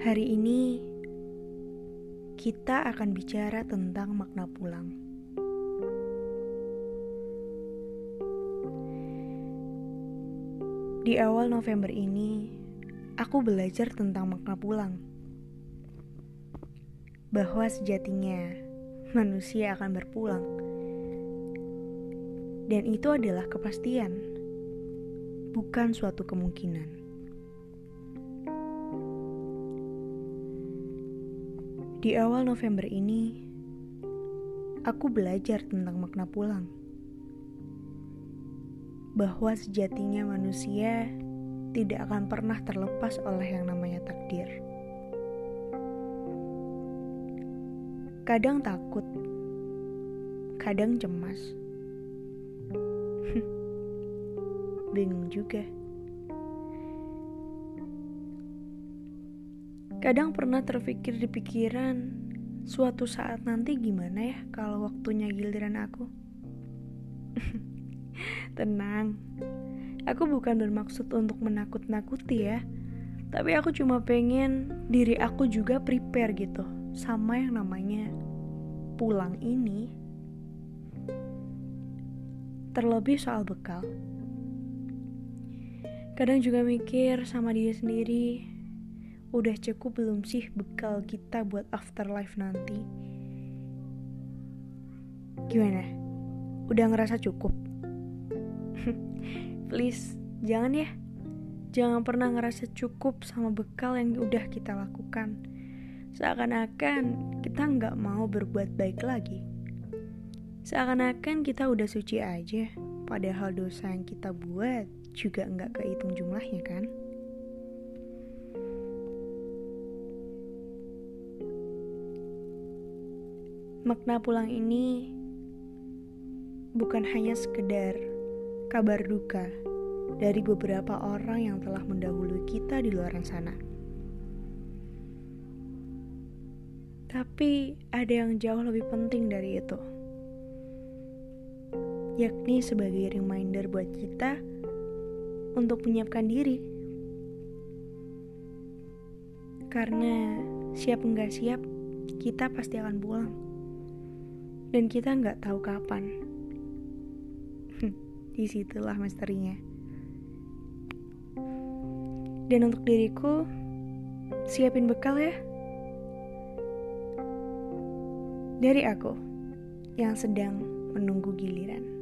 Hari ini kita akan bicara tentang makna pulang. Di awal November ini, aku belajar tentang makna pulang. Bahwa sejatinya manusia akan berpulang. Dan itu adalah kepastian, bukan suatu kemungkinan. Di awal November ini, aku belajar tentang makna pulang. Bahwa sejatinya manusia tidak akan pernah terlepas oleh yang namanya takdir. Kadang takut, kadang cemas. Bingung juga. Kadang pernah terpikir di pikiran, suatu saat nanti gimana ya kalau waktunya giliran aku? Tenang, aku bukan bermaksud untuk menakut-nakuti ya, tapi aku cuma pengen diri aku juga prepare gitu sama yang namanya pulang ini. Terlebih soal bekal. Kadang juga mikir sama diri sendiri, Udah cukup belum sih bekal kita buat afterlife nanti? Gimana? Udah ngerasa cukup? Please, jangan ya. Jangan pernah ngerasa cukup sama bekal yang udah kita lakukan. Seakan-akan kita nggak mau berbuat baik lagi. Seakan-akan kita udah suci aja, padahal dosa yang kita buat juga nggak kehitung jumlahnya kan? Makna pulang ini bukan hanya sekedar kabar duka dari beberapa orang yang telah mendahului kita di luar sana. Tapi ada yang jauh lebih penting dari itu. Yakni sebagai reminder buat kita untuk menyiapkan diri. Karena siap nggak siap, kita pasti akan pulang dan kita nggak tahu kapan. Di situlah misterinya. Dan untuk diriku, siapin bekal ya. Dari aku yang sedang menunggu giliran.